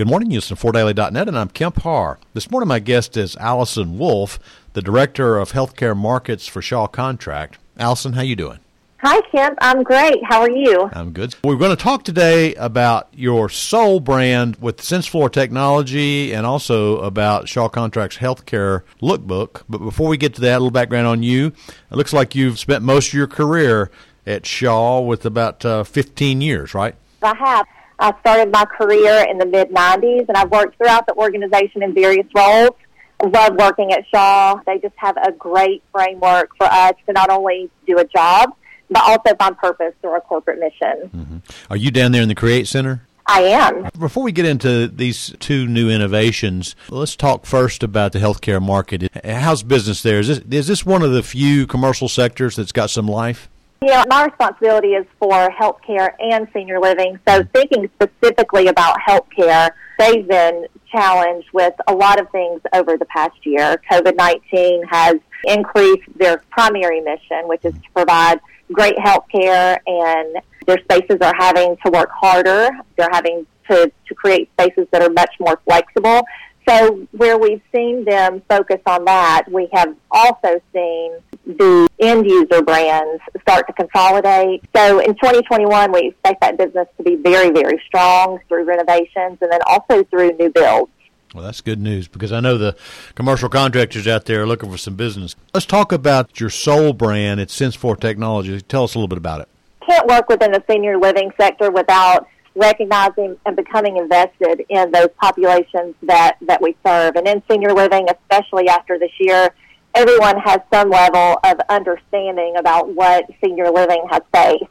Good morning, to FloorDaily.net, and I'm Kemp Harr. This morning, my guest is Allison Wolf, the Director of Healthcare Markets for Shaw Contract. Allison, how you doing? Hi, Kemp. I'm great. How are you? I'm good. We're going to talk today about your Sole brand with SenseFloor technology and also about Shaw Contract's healthcare lookbook. But before we get to that, a little background on you. It looks like you've spent most of your career at Shaw with about uh, 15 years, right? I have. I started my career in the mid 90s and I've worked throughout the organization in various roles. I love working at Shaw. They just have a great framework for us to not only do a job, but also find purpose through our corporate mission. Mm-hmm. Are you down there in the Create Center? I am. Before we get into these two new innovations, let's talk first about the healthcare market. How's business there? Is this, is this one of the few commercial sectors that's got some life? Yeah, my responsibility is for healthcare and senior living. So, thinking specifically about healthcare, they've been challenged with a lot of things over the past year. COVID 19 has increased their primary mission, which is to provide great health care and their spaces are having to work harder. They're having to, to create spaces that are much more flexible. So where we've seen them focus on that, we have also seen the end user brands start to consolidate. So in 2021, we expect that business to be very, very strong through renovations and then also through new builds. Well, that's good news because I know the commercial contractors out there are looking for some business. Let's talk about your sole brand It's at SenseFloor Technology. Tell us a little bit about it. Can't work within the senior living sector without recognizing and becoming invested in those populations that, that we serve. And in senior living, especially after this year, everyone has some level of understanding about what senior living has faced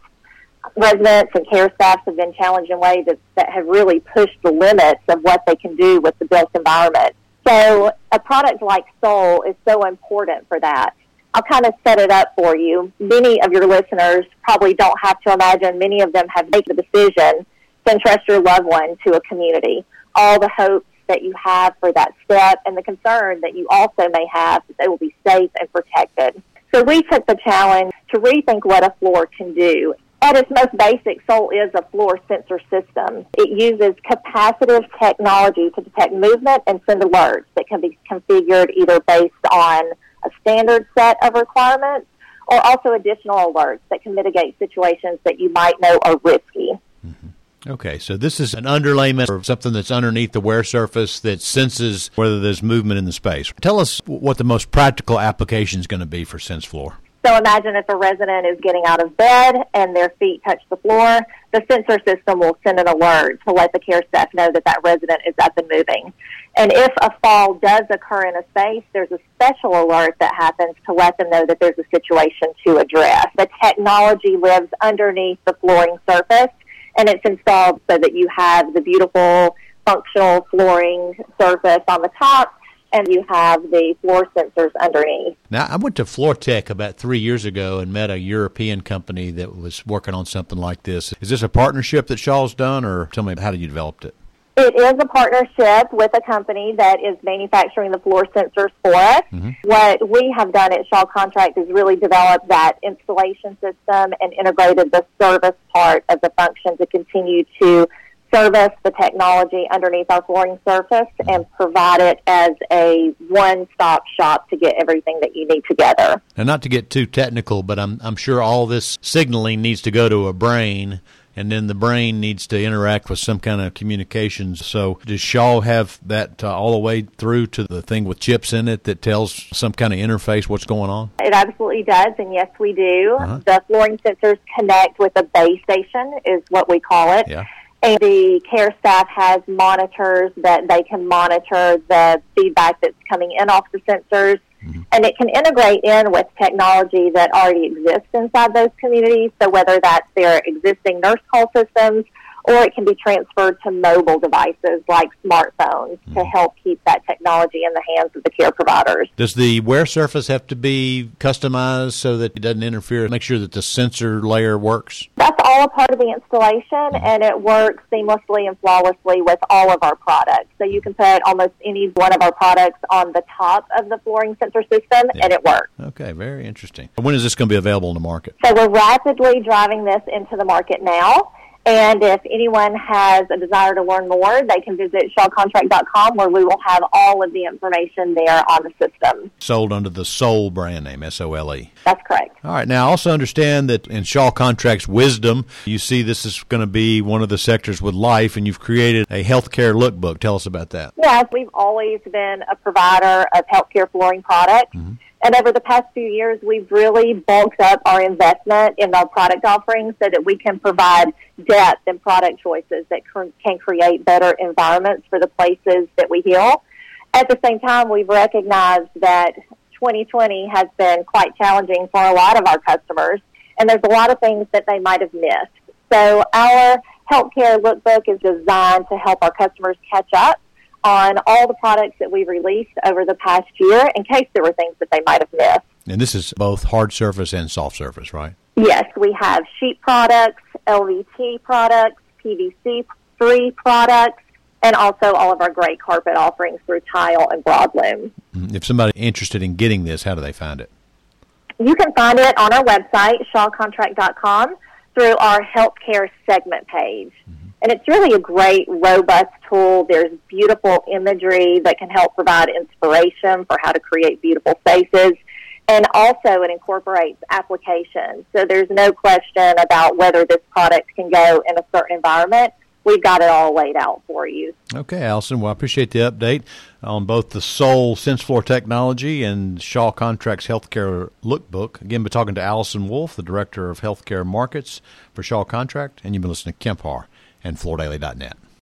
residents and care staffs have been challenged in ways that, that have really pushed the limits of what they can do with the built environment. So a product like Sole is so important for that. I'll kind of set it up for you. Many of your listeners probably don't have to imagine. Many of them have made the decision to entrust your loved one to a community. All the hopes that you have for that step and the concern that you also may have that they will be safe and protected. So we took the challenge to rethink what a floor can do at its most basic, Sole is a floor sensor system. It uses capacitive technology to detect movement and send alerts that can be configured either based on a standard set of requirements or also additional alerts that can mitigate situations that you might know are risky. Okay, so this is an underlayment or something that's underneath the wear surface that senses whether there's movement in the space. Tell us what the most practical application is going to be for SenseFloor. So imagine if a resident is getting out of bed and their feet touch the floor, the sensor system will send an alert to let the care staff know that that resident is up and moving. And if a fall does occur in a space, there's a special alert that happens to let them know that there's a situation to address. The technology lives underneath the flooring surface and it's installed so that you have the beautiful functional flooring surface on the top and you have the floor sensors underneath. Now, I went to FloorTech about three years ago and met a European company that was working on something like this. Is this a partnership that Shaw's done, or tell me how you develop it? It is a partnership with a company that is manufacturing the floor sensors for us. Mm-hmm. What we have done at Shaw Contract is really develop that installation system and integrated the service part of the function to continue to service the technology underneath our flooring surface and provide it as a one-stop shop to get everything that you need together. And not to get too technical, but I'm I'm sure all this signaling needs to go to a brain and then the brain needs to interact with some kind of communications. So, does Shaw have that uh, all the way through to the thing with chips in it that tells some kind of interface what's going on? It absolutely does, and yes, we do. Uh-huh. The flooring sensors connect with a base station, is what we call it. Yeah and the care staff has monitors that they can monitor the feedback that's coming in off the sensors. Mm-hmm. And it can integrate in with technology that already exists inside those communities. So whether that's their existing nurse call systems or it can be transferred to mobile devices like smartphones mm-hmm. to help keep that technology in the hands of the care providers. Does the wear surface have to be customized so that it doesn't interfere? Make sure that the sensor layer works? All a part of the installation, mm-hmm. and it works seamlessly and flawlessly with all of our products. So you can put almost any one of our products on the top of the flooring sensor system, yeah. and it works. Okay, very interesting. When is this going to be available in the market? So we're rapidly driving this into the market now And if anyone has a desire to learn more, they can visit shawcontract.com where we will have all of the information there on the system. Sold under the Sole brand name, S O L E. That's correct. All right. Now, I also understand that in Shaw Contracts Wisdom, you see this is going to be one of the sectors with life, and you've created a healthcare lookbook. Tell us about that. Yes, we've always been a provider of healthcare flooring products. Mm-hmm. And over the past few years, we've really bulked up our investment in our product offerings so that we can provide depth and product choices that can create better environments for the places that we heal. At the same time, we've recognized that 2020 has been quite challenging for a lot of our customers, and there's a lot of things that they might have missed. So our healthcare lookbook is designed to help our customers catch up on all the products that we've released over the past year in case there were things that they might have missed. And this is both hard surface and soft surface, right? Yes, we have sheet products, LVT products, PVC free products, and also all of our great carpet offerings through tile and broadloom. Mm-hmm. If somebody interested in getting this, how do they find it? You can find it on our website, shawcontract.com, through our healthcare segment page. Mm-hmm. And it's really a great, robust tool. There's beautiful imagery that can help provide inspiration for how to create beautiful spaces. And also it incorporates applications. So there's no question about whether this product can go in a certain environment. We've got it all laid out for you. Okay, Allison. Well, I appreciate the update on both the Sole SenseFloor technology and Shaw Contracts Healthcare Lookbook. Again, we're talking to Allison Wolf, the Director of Healthcare Markets for Shaw Contract, and you've been listening to Kemp Harr and FloorDaily.net.